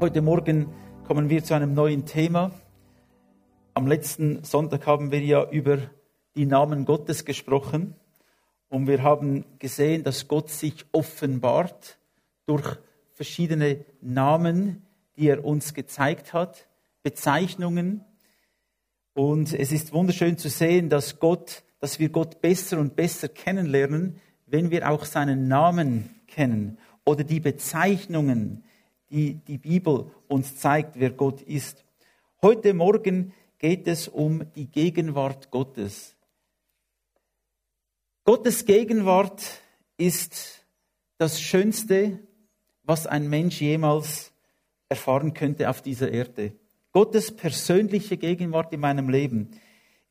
Heute Morgen kommen wir zu einem neuen Thema. Am letzten Sonntag haben wir ja über die Namen Gottes gesprochen und wir haben gesehen, dass Gott sich offenbart durch verschiedene Namen, die er uns gezeigt hat, Bezeichnungen. Und es ist wunderschön zu sehen, dass Gott, dass wir Gott besser und besser kennenlernen, wenn wir auch seinen Namen kennen oder die Bezeichnungen, die die Bibel uns zeigt, wer Gott ist. Heute Morgen geht es um die Gegenwart Gottes. Gottes Gegenwart ist das Schönste, was ein Mensch jemals erfahren könnte auf dieser Erde. Gottes persönliche Gegenwart in meinem Leben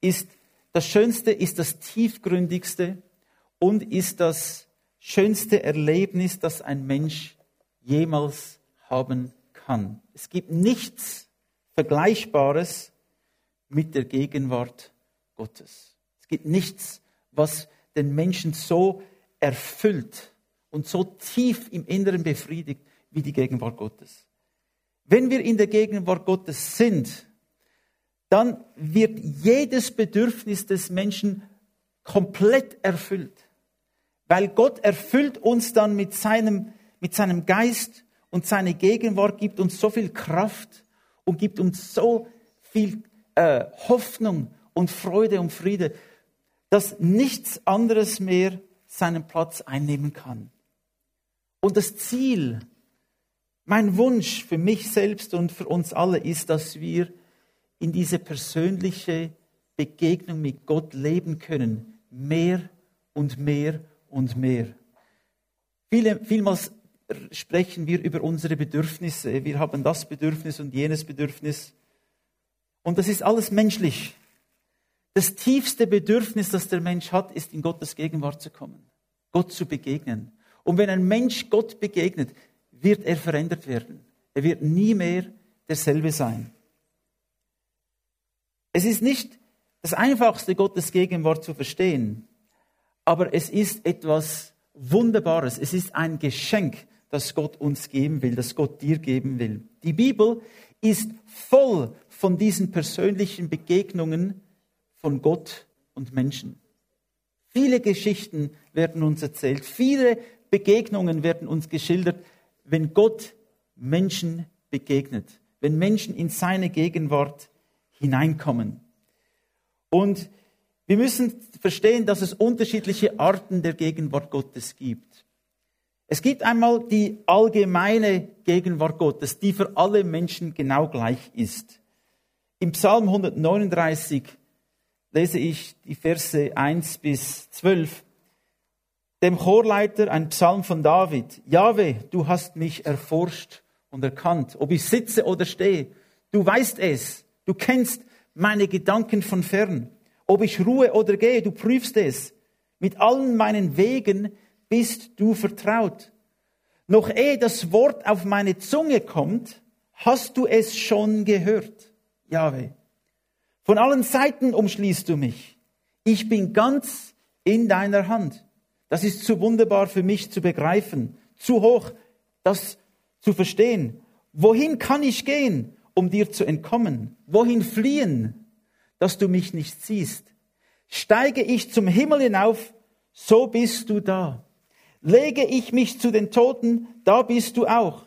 ist das Schönste, ist das tiefgründigste und ist das schönste Erlebnis, das ein Mensch jemals haben kann. Es gibt nichts Vergleichbares mit der Gegenwart Gottes. Es gibt nichts, was den Menschen so erfüllt und so tief im Inneren befriedigt wie die Gegenwart Gottes. Wenn wir in der Gegenwart Gottes sind, dann wird jedes Bedürfnis des Menschen komplett erfüllt. Weil Gott erfüllt uns dann mit seinem, mit seinem Geist und seine Gegenwart gibt uns so viel Kraft und gibt uns so viel äh, Hoffnung und Freude und Friede, dass nichts anderes mehr seinen Platz einnehmen kann. Und das Ziel, mein Wunsch für mich selbst und für uns alle ist, dass wir in diese persönliche Begegnung mit Gott leben können. Mehr und mehr und mehr. Viele, vielmals sprechen wir über unsere Bedürfnisse. Wir haben das Bedürfnis und jenes Bedürfnis. Und das ist alles menschlich. Das tiefste Bedürfnis, das der Mensch hat, ist in Gottes Gegenwart zu kommen, Gott zu begegnen. Und wenn ein Mensch Gott begegnet, wird er verändert werden. Er wird nie mehr derselbe sein. Es ist nicht das Einfachste, Gottes Gegenwart zu verstehen, aber es ist etwas Wunderbares. Es ist ein Geschenk, das Gott uns geben will, das Gott dir geben will. Die Bibel ist voll von diesen persönlichen Begegnungen von Gott und Menschen. Viele Geschichten werden uns erzählt, viele Begegnungen werden uns geschildert, wenn Gott Menschen begegnet, wenn Menschen in seine Gegenwart hineinkommen. Und wir müssen verstehen, dass es unterschiedliche Arten der Gegenwart Gottes gibt. Es gibt einmal die allgemeine Gegenwart Gottes, die für alle Menschen genau gleich ist. Im Psalm 139 lese ich die Verse 1 bis 12. Dem Chorleiter ein Psalm von David. Jahwe, du hast mich erforscht und erkannt, ob ich sitze oder stehe. Du weißt es. Du kennst meine Gedanken von fern. Ob ich ruhe oder gehe, du prüfst es. Mit allen meinen Wegen bist du vertraut. Noch ehe das Wort auf meine Zunge kommt, hast du es schon gehört, Jahwe. Von allen Seiten umschließt du mich. Ich bin ganz in deiner Hand. Das ist zu wunderbar für mich zu begreifen, zu hoch, das zu verstehen. Wohin kann ich gehen, um dir zu entkommen? Wohin fliehen, dass du mich nicht siehst? Steige ich zum Himmel hinauf, so bist du da. Lege ich mich zu den Toten, da bist du auch.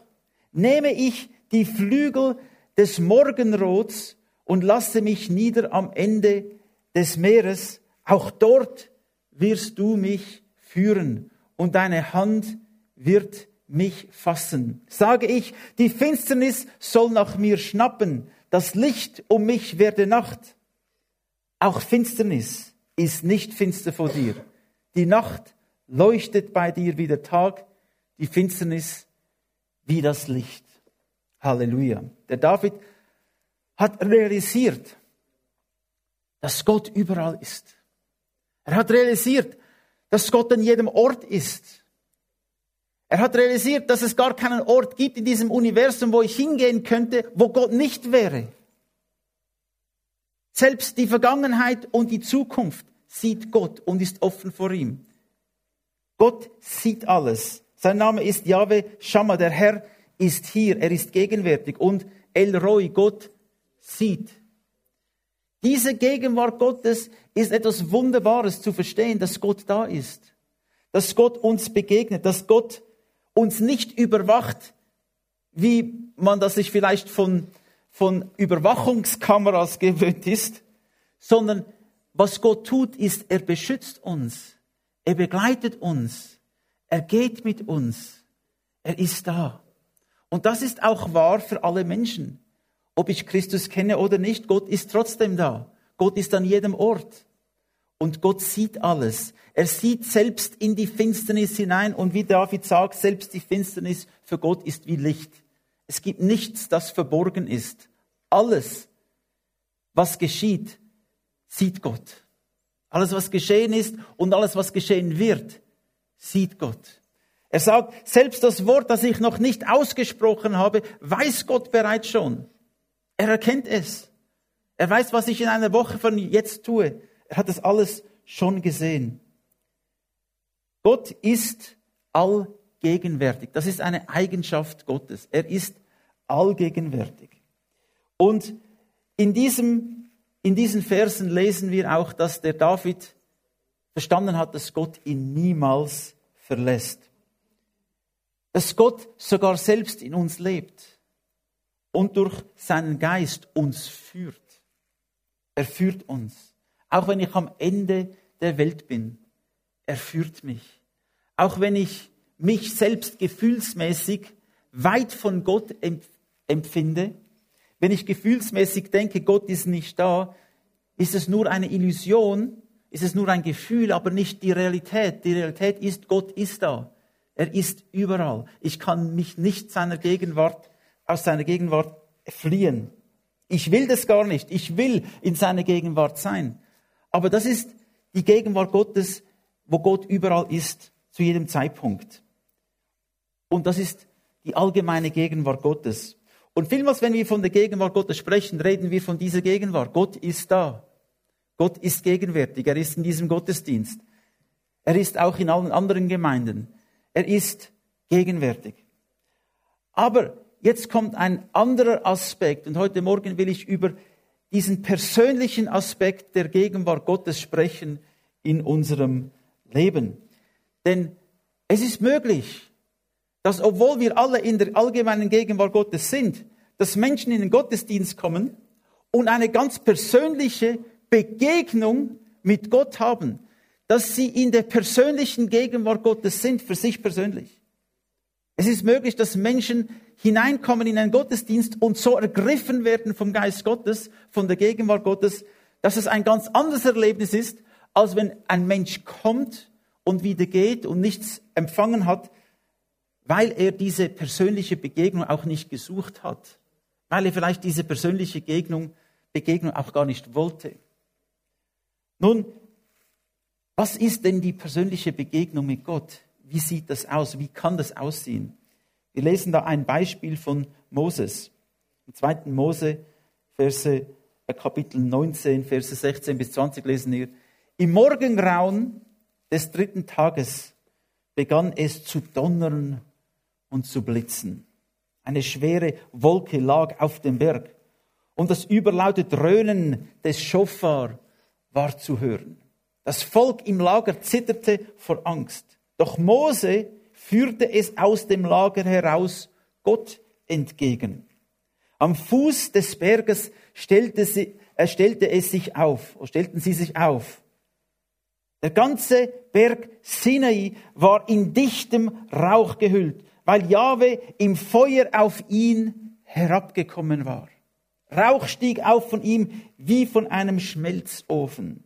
Nehme ich die Flügel des Morgenrots und lasse mich nieder am Ende des Meeres, auch dort wirst du mich führen und deine Hand wird mich fassen. Sage ich, die Finsternis soll nach mir schnappen, das Licht um mich werde Nacht. Auch Finsternis ist nicht finster vor dir. Die Nacht leuchtet bei dir wie der Tag, die Finsternis wie das Licht. Halleluja. Der David hat realisiert, dass Gott überall ist. Er hat realisiert, dass Gott an jedem Ort ist. Er hat realisiert, dass es gar keinen Ort gibt in diesem Universum, wo ich hingehen könnte, wo Gott nicht wäre. Selbst die Vergangenheit und die Zukunft sieht Gott und ist offen vor ihm. Gott sieht alles. Sein Name ist Yahweh Shammah, der Herr ist hier, er ist gegenwärtig und El Roy, Gott sieht. Diese Gegenwart Gottes ist etwas Wunderbares zu verstehen, dass Gott da ist, dass Gott uns begegnet, dass Gott uns nicht überwacht, wie man das sich vielleicht von, von Überwachungskameras gewöhnt ist, sondern was Gott tut, ist, er beschützt uns, er begleitet uns, er geht mit uns, er ist da. Und das ist auch wahr für alle Menschen. Ob ich Christus kenne oder nicht, Gott ist trotzdem da. Gott ist an jedem Ort. Und Gott sieht alles. Er sieht selbst in die Finsternis hinein. Und wie David sagt, selbst die Finsternis für Gott ist wie Licht. Es gibt nichts, das verborgen ist. Alles, was geschieht, sieht Gott. Alles, was geschehen ist und alles, was geschehen wird, sieht Gott. Er sagt, selbst das Wort, das ich noch nicht ausgesprochen habe, weiß Gott bereits schon. Er erkennt es. Er weiß, was ich in einer Woche von jetzt tue. Er hat das alles schon gesehen. Gott ist allgegenwärtig. Das ist eine Eigenschaft Gottes. Er ist allgegenwärtig. Und in, diesem, in diesen Versen lesen wir auch, dass der David verstanden hat, dass Gott ihn niemals verlässt. Dass Gott sogar selbst in uns lebt und durch seinen Geist uns führt. Er führt uns. Auch wenn ich am Ende der Welt bin, er führt mich. Auch wenn ich mich selbst gefühlsmäßig weit von Gott empfinde, wenn ich gefühlsmäßig denke, Gott ist nicht da, ist es nur eine Illusion, ist es nur ein Gefühl, aber nicht die Realität. Die Realität ist, Gott ist da. Er ist überall. Ich kann mich nicht seiner Gegenwart aus seiner Gegenwart fliehen. Ich will das gar nicht. Ich will in seiner Gegenwart sein. Aber das ist die Gegenwart Gottes, wo Gott überall ist, zu jedem Zeitpunkt. Und das ist die allgemeine Gegenwart Gottes. Und vielmals, wenn wir von der Gegenwart Gottes sprechen, reden wir von dieser Gegenwart. Gott ist da. Gott ist gegenwärtig. Er ist in diesem Gottesdienst. Er ist auch in allen anderen Gemeinden. Er ist gegenwärtig. Aber jetzt kommt ein anderer Aspekt und heute Morgen will ich über diesen persönlichen Aspekt der Gegenwart Gottes sprechen in unserem Leben. Denn es ist möglich, dass obwohl wir alle in der allgemeinen Gegenwart Gottes sind, dass Menschen in den Gottesdienst kommen und eine ganz persönliche Begegnung mit Gott haben, dass sie in der persönlichen Gegenwart Gottes sind, für sich persönlich. Es ist möglich, dass Menschen hineinkommen in einen Gottesdienst und so ergriffen werden vom Geist Gottes, von der Gegenwart Gottes, dass es ein ganz anderes Erlebnis ist, als wenn ein Mensch kommt und wieder geht und nichts empfangen hat, weil er diese persönliche Begegnung auch nicht gesucht hat, weil er vielleicht diese persönliche Begegnung, Begegnung auch gar nicht wollte. Nun, was ist denn die persönliche Begegnung mit Gott? Wie sieht das aus? Wie kann das aussehen? Wir lesen da ein Beispiel von Moses. Im 2. Mose, Verse, äh, Kapitel 19, Verse 16 bis 20 lesen wir. Im Morgengrauen des dritten Tages begann es zu donnern und zu blitzen. Eine schwere Wolke lag auf dem Berg und das überlaute Dröhnen des Schofar war zu hören. Das Volk im Lager zitterte vor Angst. Doch Mose führte es aus dem Lager heraus Gott entgegen. Am Fuß des Berges stellte, sie, äh, stellte es sich auf, stellten sie sich auf. Der ganze Berg Sinai war in dichtem Rauch gehüllt, weil Jahwe im Feuer auf ihn herabgekommen war. Rauch stieg auf von ihm wie von einem Schmelzofen.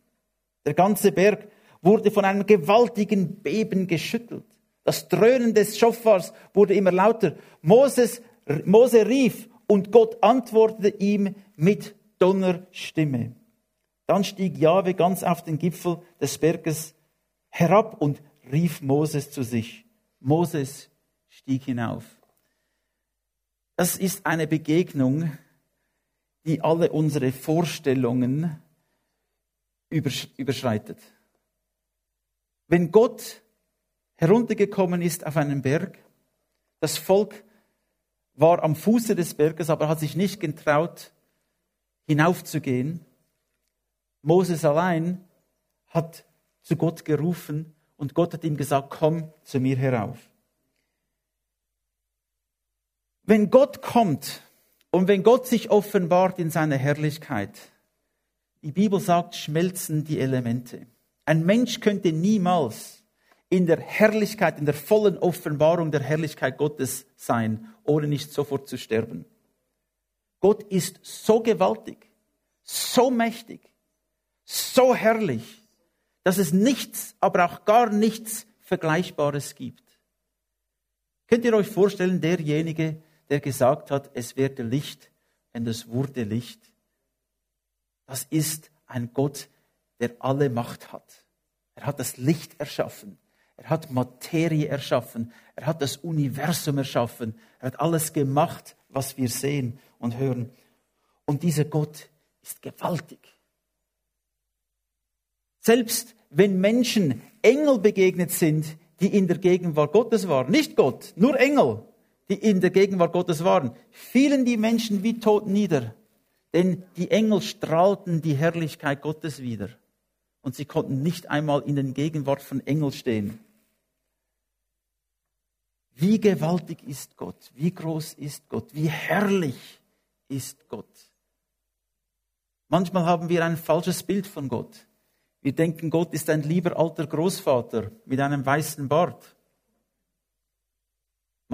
Der ganze Berg wurde von einem gewaltigen Beben geschüttelt. Das Dröhnen des Schofars wurde immer lauter. Moses, Mose rief und Gott antwortete ihm mit Donnerstimme. Dann stieg Jahwe ganz auf den Gipfel des Berges herab und rief Moses zu sich. Moses stieg hinauf. Das ist eine Begegnung, die alle unsere Vorstellungen überschreitet. Wenn Gott heruntergekommen ist auf einen Berg, das Volk war am Fuße des Berges, aber hat sich nicht getraut, hinaufzugehen. Moses allein hat zu Gott gerufen und Gott hat ihm gesagt, komm zu mir herauf. Wenn Gott kommt und wenn Gott sich offenbart in seiner Herrlichkeit, die Bibel sagt, schmelzen die Elemente. Ein Mensch könnte niemals in der Herrlichkeit, in der vollen Offenbarung der Herrlichkeit Gottes sein, ohne nicht sofort zu sterben. Gott ist so gewaltig, so mächtig, so herrlich, dass es nichts, aber auch gar nichts Vergleichbares gibt. Könnt ihr euch vorstellen, derjenige, der gesagt hat, es werde Licht, wenn es wurde Licht, das ist ein Gott, der alle Macht hat. Er hat das Licht erschaffen. Er hat Materie erschaffen. Er hat das Universum erschaffen. Er hat alles gemacht, was wir sehen und hören. Und dieser Gott ist gewaltig. Selbst wenn Menschen Engel begegnet sind, die in der Gegenwart Gottes waren, nicht Gott, nur Engel, die in der Gegenwart Gottes waren, fielen die Menschen wie tot nieder, denn die Engel strahlten die Herrlichkeit Gottes wieder und sie konnten nicht einmal in den Gegenwart von Engel stehen. Wie gewaltig ist Gott, wie groß ist Gott, wie herrlich ist Gott. Manchmal haben wir ein falsches Bild von Gott. Wir denken, Gott ist ein lieber alter Großvater mit einem weißen Bart.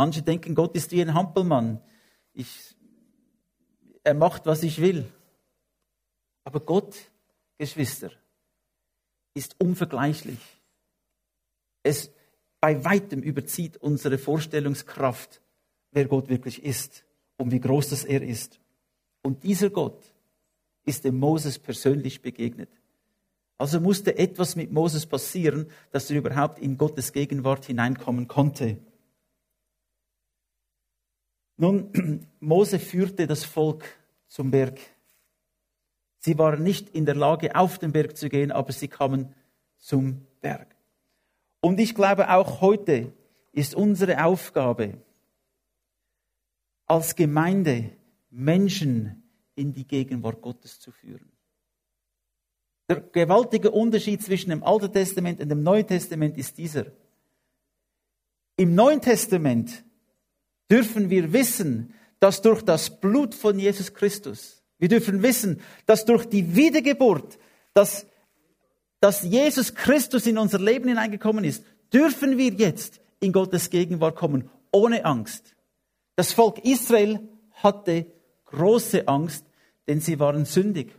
Manche denken, Gott ist wie ein Hampelmann. Ich, er macht, was ich will. Aber Gott, Geschwister, ist unvergleichlich. Es bei weitem überzieht unsere Vorstellungskraft, wer Gott wirklich ist und wie groß das er ist. Und dieser Gott ist dem Moses persönlich begegnet. Also musste etwas mit Moses passieren, dass er überhaupt in Gottes Gegenwart hineinkommen konnte. Nun, Mose führte das Volk zum Berg. Sie waren nicht in der Lage, auf den Berg zu gehen, aber sie kamen zum Berg. Und ich glaube, auch heute ist unsere Aufgabe als Gemeinde, Menschen in die Gegenwart Gottes zu führen. Der gewaltige Unterschied zwischen dem Alten Testament und dem Neuen Testament ist dieser. Im Neuen Testament dürfen wir wissen, dass durch das Blut von Jesus Christus, wir dürfen wissen, dass durch die Wiedergeburt, dass dass Jesus Christus in unser Leben hineingekommen ist, dürfen wir jetzt in Gottes Gegenwart kommen, ohne Angst. Das Volk Israel hatte große Angst, denn sie waren sündig.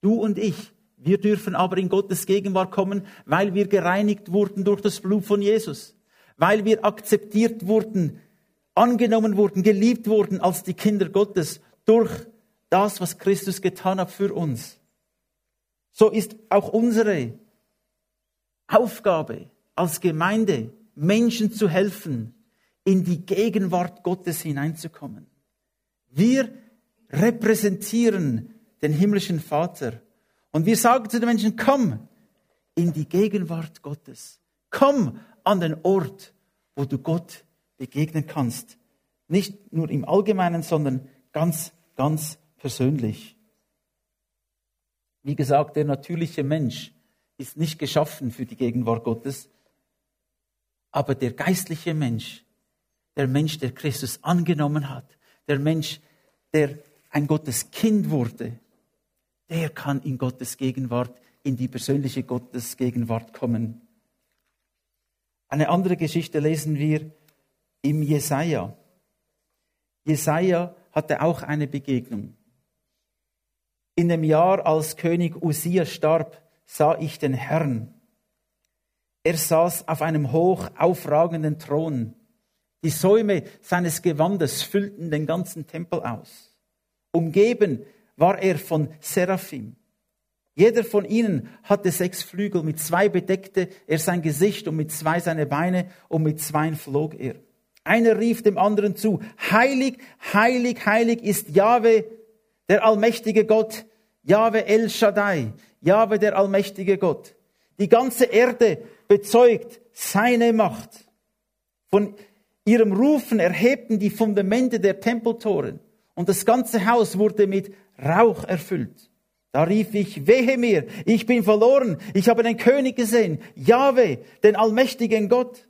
Du und ich, wir dürfen aber in Gottes Gegenwart kommen, weil wir gereinigt wurden durch das Blut von Jesus, weil wir akzeptiert wurden, angenommen wurden, geliebt wurden als die Kinder Gottes durch das, was Christus getan hat für uns so ist auch unsere Aufgabe als Gemeinde, Menschen zu helfen, in die Gegenwart Gottes hineinzukommen. Wir repräsentieren den himmlischen Vater und wir sagen zu den Menschen, komm in die Gegenwart Gottes. Komm an den Ort, wo du Gott begegnen kannst. Nicht nur im Allgemeinen, sondern ganz, ganz persönlich. Wie gesagt, der natürliche Mensch ist nicht geschaffen für die Gegenwart Gottes, aber der geistliche Mensch, der Mensch, der Christus angenommen hat, der Mensch, der ein Gottes Kind wurde, der kann in Gottes Gegenwart, in die persönliche Gottes Gegenwart kommen. Eine andere Geschichte lesen wir im Jesaja. Jesaja hatte auch eine Begegnung. In dem Jahr, als König Usia starb, sah ich den Herrn. Er saß auf einem hoch aufragenden Thron. Die Säume seines Gewandes füllten den ganzen Tempel aus. Umgeben war er von Seraphim. Jeder von ihnen hatte sechs Flügel, mit zwei bedeckte er sein Gesicht und mit zwei seine Beine und mit zwei flog er. Einer rief dem anderen zu, heilig, heilig, heilig ist Jahwe, der allmächtige Gott, Jahwe El Shaddai, Jahwe der allmächtige Gott. Die ganze Erde bezeugt seine Macht. Von ihrem Rufen erhebten die Fundamente der Tempeltoren und das ganze Haus wurde mit Rauch erfüllt. Da rief ich, wehe mir, ich bin verloren, ich habe den König gesehen, Jahwe, den allmächtigen Gott.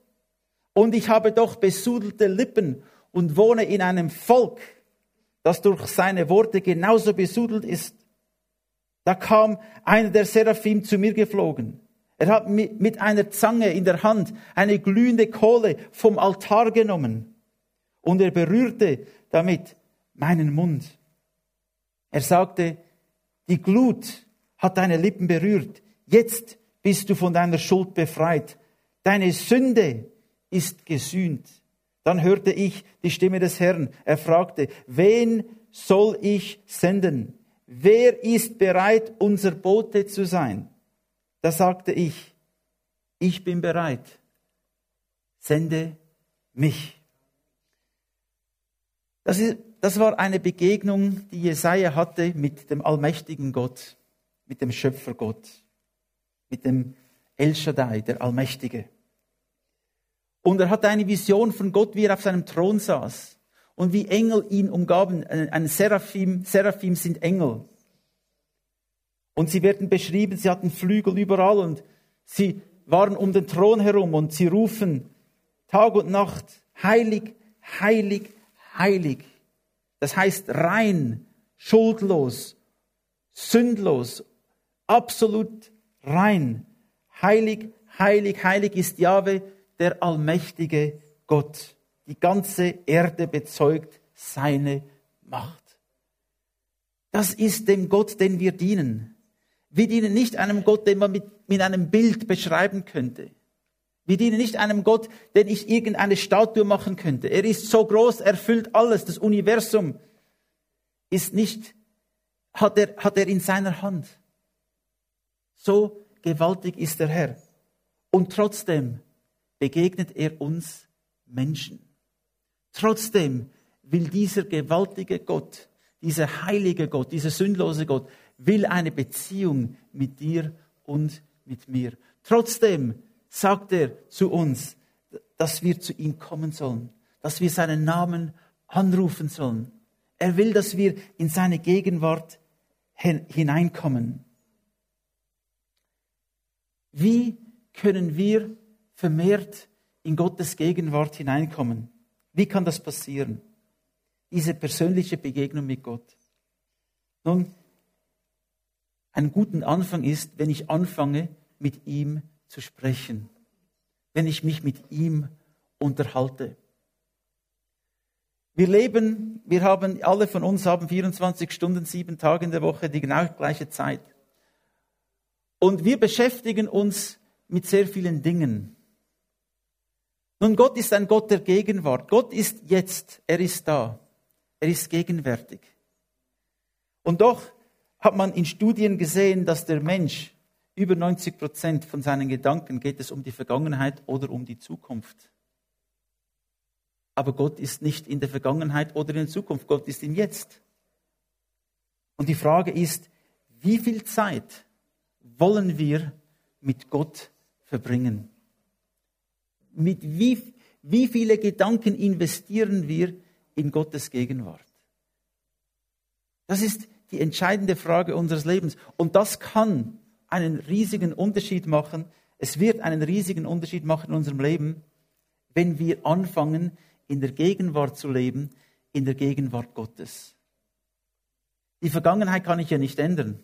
Und ich habe doch besudelte Lippen und wohne in einem Volk, das durch seine Worte genauso besudelt ist. Da kam einer der Seraphim zu mir geflogen. Er hat mit einer Zange in der Hand eine glühende Kohle vom Altar genommen und er berührte damit meinen Mund. Er sagte, die Glut hat deine Lippen berührt. Jetzt bist du von deiner Schuld befreit. Deine Sünde ist gesühnt. Dann hörte ich die Stimme des Herrn. Er fragte, wen soll ich senden? Wer ist bereit, unser Bote zu sein? Da sagte ich, ich bin bereit. Sende mich. Das ist das war eine Begegnung, die Jesaja hatte mit dem allmächtigen Gott, mit dem Schöpfergott, mit dem El Shaddai, der Allmächtige. Und er hatte eine Vision von Gott, wie er auf seinem Thron saß und wie Engel ihn umgaben. Ein Seraphim, Seraphim sind Engel. Und sie werden beschrieben, sie hatten Flügel überall und sie waren um den Thron herum und sie rufen Tag und Nacht, heilig, heilig, heilig das heißt rein, schuldlos, sündlos, absolut rein. Heilig, heilig, heilig ist Jahwe, der allmächtige Gott. Die ganze Erde bezeugt seine Macht. Das ist dem Gott, den wir dienen. Wir dienen nicht einem Gott, den man mit, mit einem Bild beschreiben könnte. Wir dienen nicht einem Gott, den ich irgendeine Statue machen könnte. Er ist so groß, erfüllt alles. Das Universum ist nicht, hat er, hat er in seiner Hand. So gewaltig ist der Herr. Und trotzdem begegnet er uns Menschen. Trotzdem will dieser gewaltige Gott, dieser heilige Gott, dieser sündlose Gott, will eine Beziehung mit dir und mit mir. Trotzdem sagt er zu uns, dass wir zu ihm kommen sollen, dass wir seinen Namen anrufen sollen. Er will, dass wir in seine Gegenwart hineinkommen. Wie können wir vermehrt in Gottes Gegenwart hineinkommen? Wie kann das passieren? Diese persönliche Begegnung mit Gott. Nun, ein guter Anfang ist, wenn ich anfange, mit ihm zu sprechen, wenn ich mich mit ihm unterhalte. Wir leben, wir haben, alle von uns haben 24 Stunden, sieben Tage in der Woche, die genau gleiche Zeit. Und wir beschäftigen uns mit sehr vielen Dingen. Nun, Gott ist ein Gott der Gegenwart. Gott ist jetzt, er ist da, er ist gegenwärtig. Und doch hat man in Studien gesehen, dass der Mensch über 90 Prozent von seinen Gedanken geht es um die Vergangenheit oder um die Zukunft. Aber Gott ist nicht in der Vergangenheit oder in der Zukunft. Gott ist im Jetzt. Und die Frage ist, wie viel Zeit wollen wir mit Gott verbringen? Mit wie, wie viele Gedanken investieren wir in Gottes Gegenwart? Das ist die entscheidende Frage unseres Lebens. Und das kann einen riesigen Unterschied machen. Es wird einen riesigen Unterschied machen in unserem Leben, wenn wir anfangen, in der Gegenwart zu leben, in der Gegenwart Gottes. Die Vergangenheit kann ich ja nicht ändern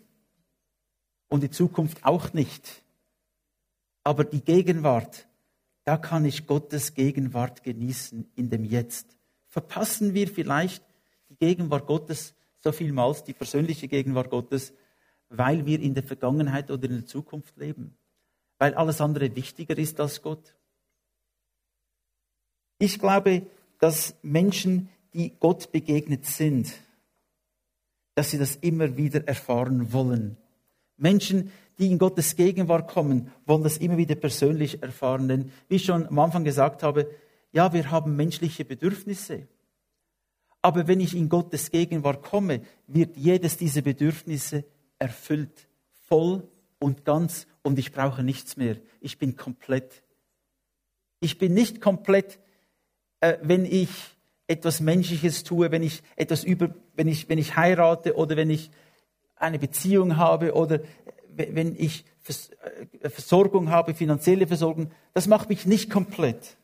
und die Zukunft auch nicht. Aber die Gegenwart, da kann ich Gottes Gegenwart genießen in dem Jetzt. Verpassen wir vielleicht die Gegenwart Gottes so vielmals, die persönliche Gegenwart Gottes, weil wir in der Vergangenheit oder in der Zukunft leben, weil alles andere wichtiger ist als Gott. Ich glaube, dass Menschen, die Gott begegnet sind, dass sie das immer wieder erfahren wollen. Menschen, die in Gottes Gegenwart kommen, wollen das immer wieder persönlich erfahren. Denn wie ich schon am Anfang gesagt habe, ja, wir haben menschliche Bedürfnisse. Aber wenn ich in Gottes Gegenwart komme, wird jedes dieser Bedürfnisse erfüllt, voll und ganz und ich brauche nichts mehr. Ich bin komplett. Ich bin nicht komplett äh, wenn ich etwas Menschliches tue, wenn ich etwas über, wenn ich, wenn ich heirate oder wenn ich eine Beziehung habe oder wenn ich äh, Versorgung habe, finanzielle Versorgung, das macht mich nicht komplett.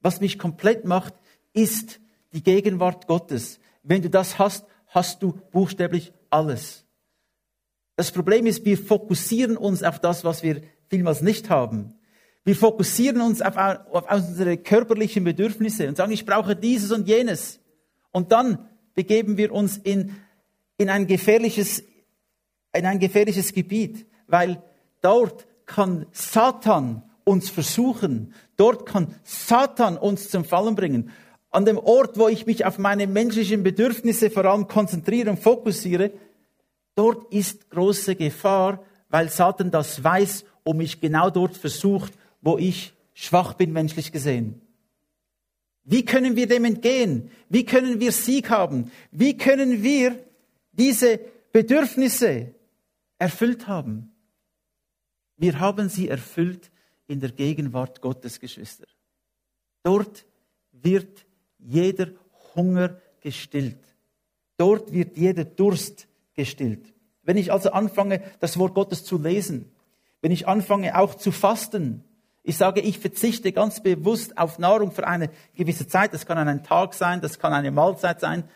Was mich komplett macht, ist die Gegenwart Gottes. Wenn du das hast, hast du buchstäblich alles. Das Problem ist, wir fokussieren uns auf das, was wir vielmals nicht haben. Wir fokussieren uns auf, auf unsere körperlichen Bedürfnisse und sagen, ich brauche dieses und jenes. Und dann begeben wir uns in, in, ein, gefährliches, in ein gefährliches Gebiet, weil dort kann Satan uns versuchen, dort kann Satan uns zum Fallen bringen. An dem Ort, wo ich mich auf meine menschlichen Bedürfnisse vor allem konzentriere und fokussiere, dort ist große Gefahr, weil Satan das weiß und mich genau dort versucht, wo ich schwach bin, menschlich gesehen. Wie können wir dem entgehen? Wie können wir Sieg haben? Wie können wir diese Bedürfnisse erfüllt haben? Wir haben sie erfüllt in der Gegenwart Gottes, Geschwister. Dort wird jeder Hunger gestillt. Dort wird jeder Durst gestillt. Wenn ich also anfange, das Wort Gottes zu lesen, wenn ich anfange auch zu fasten, ich sage, ich verzichte ganz bewusst auf Nahrung für eine gewisse Zeit. Das kann ein Tag sein, das kann eine Mahlzeit sein.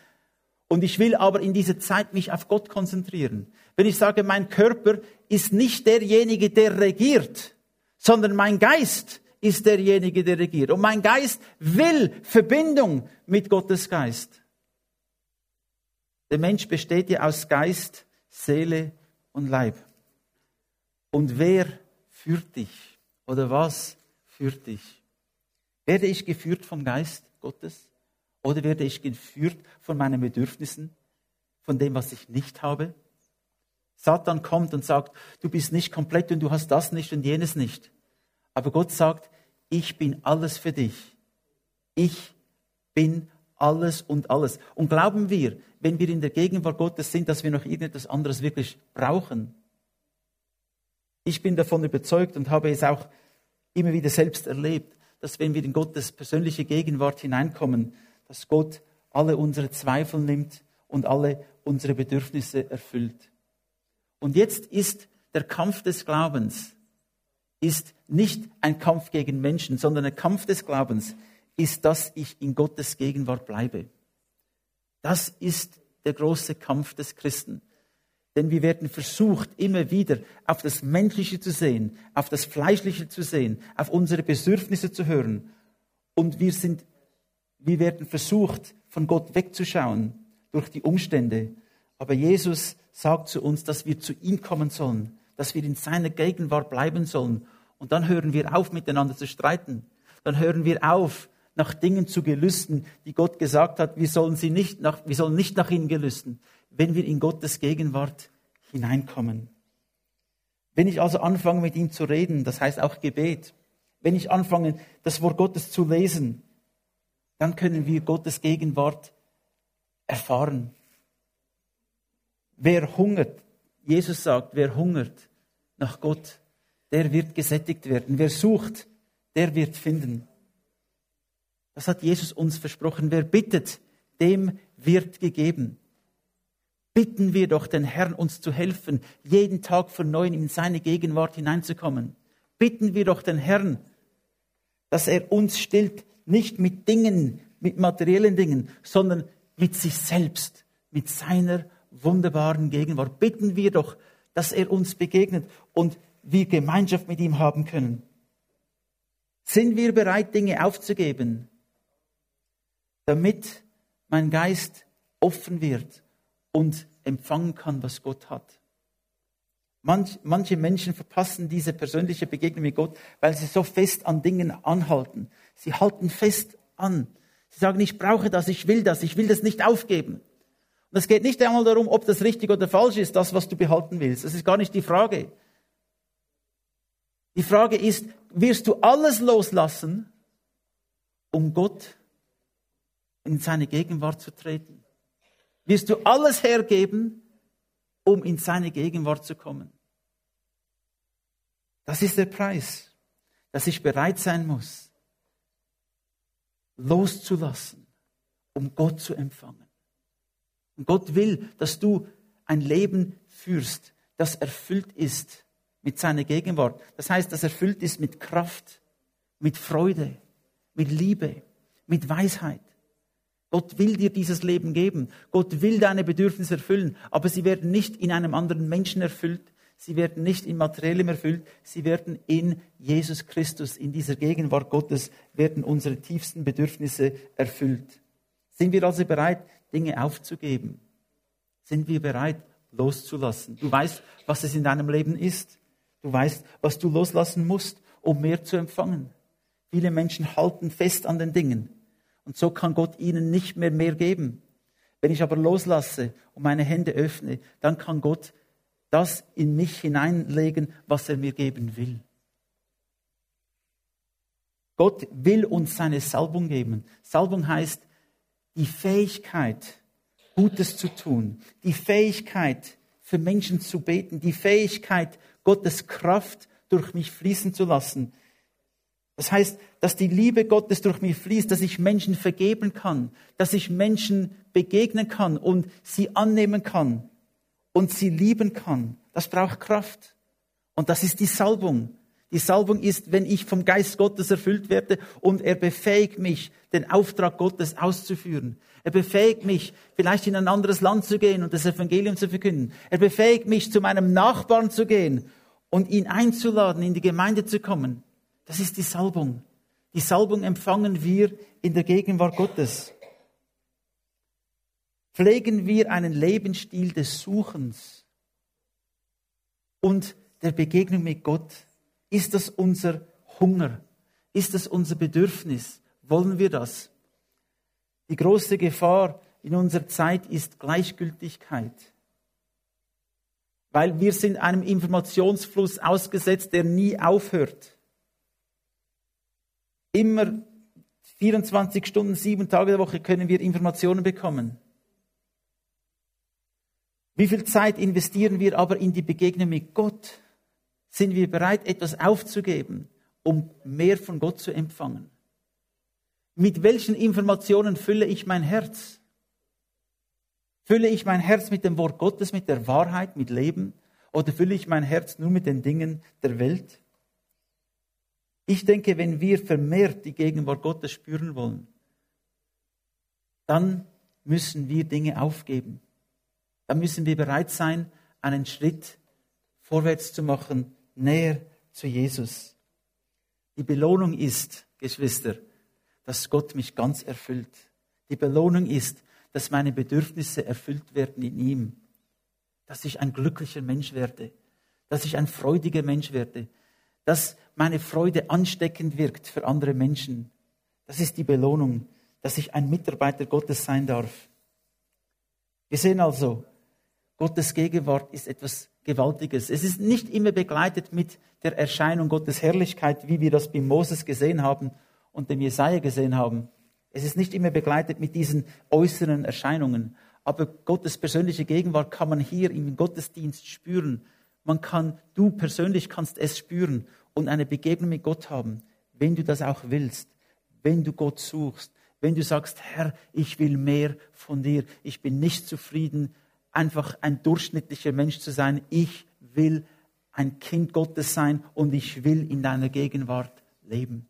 Und ich will aber in dieser Zeit mich auf Gott konzentrieren. Wenn ich sage, mein Körper ist nicht derjenige, der regiert, sondern mein Geist ist derjenige, der regiert. Und mein Geist will Verbindung mit Gottes Geist. Der Mensch besteht ja aus Geist, Seele und Leib. Und wer führt dich? Oder was führt dich? Werde ich geführt vom Geist Gottes? Oder werde ich geführt von meinen Bedürfnissen, von dem, was ich nicht habe? Satan kommt und sagt, du bist nicht komplett und du hast das nicht und jenes nicht. Aber Gott sagt, ich bin alles für dich. Ich bin alles und alles. Und glauben wir, wenn wir in der Gegenwart Gottes sind, dass wir noch irgendetwas anderes wirklich brauchen? Ich bin davon überzeugt und habe es auch immer wieder selbst erlebt, dass wenn wir in Gottes persönliche Gegenwart hineinkommen, dass Gott alle unsere Zweifel nimmt und alle unsere Bedürfnisse erfüllt. Und jetzt ist der Kampf des Glaubens ist nicht ein Kampf gegen Menschen, sondern der Kampf des Glaubens ist, dass ich in Gottes Gegenwart bleibe. Das ist der große Kampf des Christen. Denn wir werden versucht, immer wieder auf das Menschliche zu sehen, auf das Fleischliche zu sehen, auf unsere Bedürfnisse zu hören. Und wir sind, wir werden versucht, von Gott wegzuschauen durch die Umstände. Aber Jesus sagt zu uns, dass wir zu ihm kommen sollen, dass wir in seiner Gegenwart bleiben sollen. Und dann hören wir auf, miteinander zu streiten. Dann hören wir auf, nach Dingen zu gelüsten, die Gott gesagt hat, wir sollen sie nicht nach, wir sollen nicht nach ihnen gelüsten wenn wir in Gottes Gegenwart hineinkommen. Wenn ich also anfange, mit ihm zu reden, das heißt auch Gebet, wenn ich anfange, das Wort Gottes zu lesen, dann können wir Gottes Gegenwart erfahren. Wer hungert, Jesus sagt, wer hungert nach Gott, der wird gesättigt werden. Wer sucht, der wird finden. Das hat Jesus uns versprochen. Wer bittet, dem wird gegeben. Bitten wir doch den Herrn, uns zu helfen, jeden Tag von neuem in seine Gegenwart hineinzukommen. Bitten wir doch den Herrn, dass er uns stillt, nicht mit Dingen, mit materiellen Dingen, sondern mit sich selbst, mit seiner wunderbaren Gegenwart. Bitten wir doch, dass er uns begegnet und wir Gemeinschaft mit ihm haben können. Sind wir bereit, Dinge aufzugeben, damit mein Geist offen wird und empfangen kann, was Gott hat. Manch, manche Menschen verpassen diese persönliche Begegnung mit Gott, weil sie so fest an Dingen anhalten. Sie halten fest an. Sie sagen, ich brauche das, ich will das, ich will das nicht aufgeben. Und es geht nicht einmal darum, ob das richtig oder falsch ist, das, was du behalten willst. Das ist gar nicht die Frage. Die Frage ist, wirst du alles loslassen, um Gott in seine Gegenwart zu treten? wirst du alles hergeben, um in seine Gegenwart zu kommen. Das ist der Preis, dass ich bereit sein muss. loszulassen, um Gott zu empfangen. Und Gott will, dass du ein Leben führst, das erfüllt ist mit seiner Gegenwart. Das heißt, das erfüllt ist mit Kraft, mit Freude, mit Liebe, mit Weisheit. Gott will dir dieses Leben geben. Gott will deine Bedürfnisse erfüllen. Aber sie werden nicht in einem anderen Menschen erfüllt. Sie werden nicht in Materiellem erfüllt. Sie werden in Jesus Christus, in dieser Gegenwart Gottes, werden unsere tiefsten Bedürfnisse erfüllt. Sind wir also bereit, Dinge aufzugeben? Sind wir bereit, loszulassen? Du weißt, was es in deinem Leben ist. Du weißt, was du loslassen musst, um mehr zu empfangen. Viele Menschen halten fest an den Dingen. Und so kann Gott ihnen nicht mehr mehr geben. Wenn ich aber loslasse und meine Hände öffne, dann kann Gott das in mich hineinlegen, was er mir geben will. Gott will uns seine Salbung geben. Salbung heißt die Fähigkeit, Gutes zu tun, die Fähigkeit, für Menschen zu beten, die Fähigkeit, Gottes Kraft durch mich fließen zu lassen, das heißt, dass die Liebe Gottes durch mich fließt, dass ich Menschen vergeben kann, dass ich Menschen begegnen kann und sie annehmen kann und sie lieben kann. Das braucht Kraft. Und das ist die Salbung. Die Salbung ist, wenn ich vom Geist Gottes erfüllt werde und er befähigt mich, den Auftrag Gottes auszuführen. Er befähigt mich, vielleicht in ein anderes Land zu gehen und das Evangelium zu verkünden. Er befähigt mich, zu meinem Nachbarn zu gehen und ihn einzuladen, in die Gemeinde zu kommen. Das ist die Salbung. Die Salbung empfangen wir in der Gegenwart Gottes. Pflegen wir einen Lebensstil des Suchens und der Begegnung mit Gott. Ist das unser Hunger? Ist das unser Bedürfnis? Wollen wir das? Die große Gefahr in unserer Zeit ist Gleichgültigkeit. Weil wir sind einem Informationsfluss ausgesetzt, der nie aufhört immer 24 Stunden, sieben Tage der Woche können wir Informationen bekommen. Wie viel Zeit investieren wir aber in die Begegnung mit Gott? Sind wir bereit, etwas aufzugeben, um mehr von Gott zu empfangen? Mit welchen Informationen fülle ich mein Herz? Fülle ich mein Herz mit dem Wort Gottes, mit der Wahrheit, mit Leben? Oder fülle ich mein Herz nur mit den Dingen der Welt? Ich denke, wenn wir vermehrt die Gegenwart Gottes spüren wollen, dann müssen wir Dinge aufgeben. Dann müssen wir bereit sein, einen Schritt vorwärts zu machen, näher zu Jesus. Die Belohnung ist, Geschwister, dass Gott mich ganz erfüllt. Die Belohnung ist, dass meine Bedürfnisse erfüllt werden in ihm. Dass ich ein glücklicher Mensch werde. Dass ich ein freudiger Mensch werde dass meine Freude ansteckend wirkt für andere Menschen. Das ist die Belohnung, dass ich ein Mitarbeiter Gottes sein darf. Wir sehen also, Gottes Gegenwart ist etwas Gewaltiges. Es ist nicht immer begleitet mit der Erscheinung Gottes Herrlichkeit, wie wir das bei Moses gesehen haben und dem Jesaja gesehen haben. Es ist nicht immer begleitet mit diesen äußeren Erscheinungen. Aber Gottes persönliche Gegenwart kann man hier im Gottesdienst spüren. Man kann, du persönlich kannst es spüren und eine Begegnung mit Gott haben, wenn du das auch willst, wenn du Gott suchst, wenn du sagst, Herr, ich will mehr von dir, ich bin nicht zufrieden, einfach ein durchschnittlicher Mensch zu sein, ich will ein Kind Gottes sein und ich will in deiner Gegenwart leben.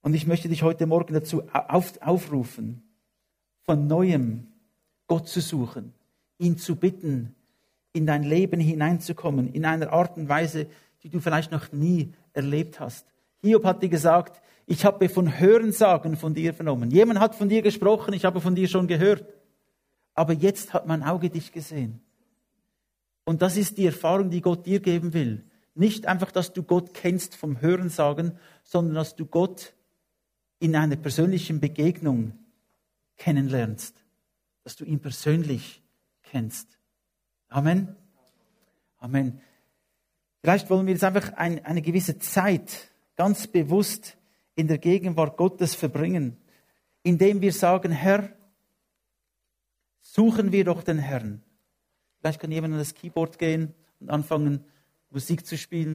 Und ich möchte dich heute Morgen dazu auf, aufrufen, von neuem Gott zu suchen, ihn zu bitten, in dein Leben hineinzukommen, in einer Art und Weise, die du vielleicht noch nie erlebt hast. Hiob hat dir gesagt, ich habe von Hörensagen von dir vernommen. Jemand hat von dir gesprochen, ich habe von dir schon gehört. Aber jetzt hat mein Auge dich gesehen. Und das ist die Erfahrung, die Gott dir geben will. Nicht einfach, dass du Gott kennst vom Hörensagen, sondern dass du Gott in einer persönlichen Begegnung kennenlernst. Dass du ihn persönlich kennst. Amen. Amen. Vielleicht wollen wir jetzt einfach ein, eine gewisse Zeit ganz bewusst in der Gegenwart Gottes verbringen, indem wir sagen, Herr, suchen wir doch den Herrn. Vielleicht kann jemand an das Keyboard gehen und anfangen, Musik zu spielen.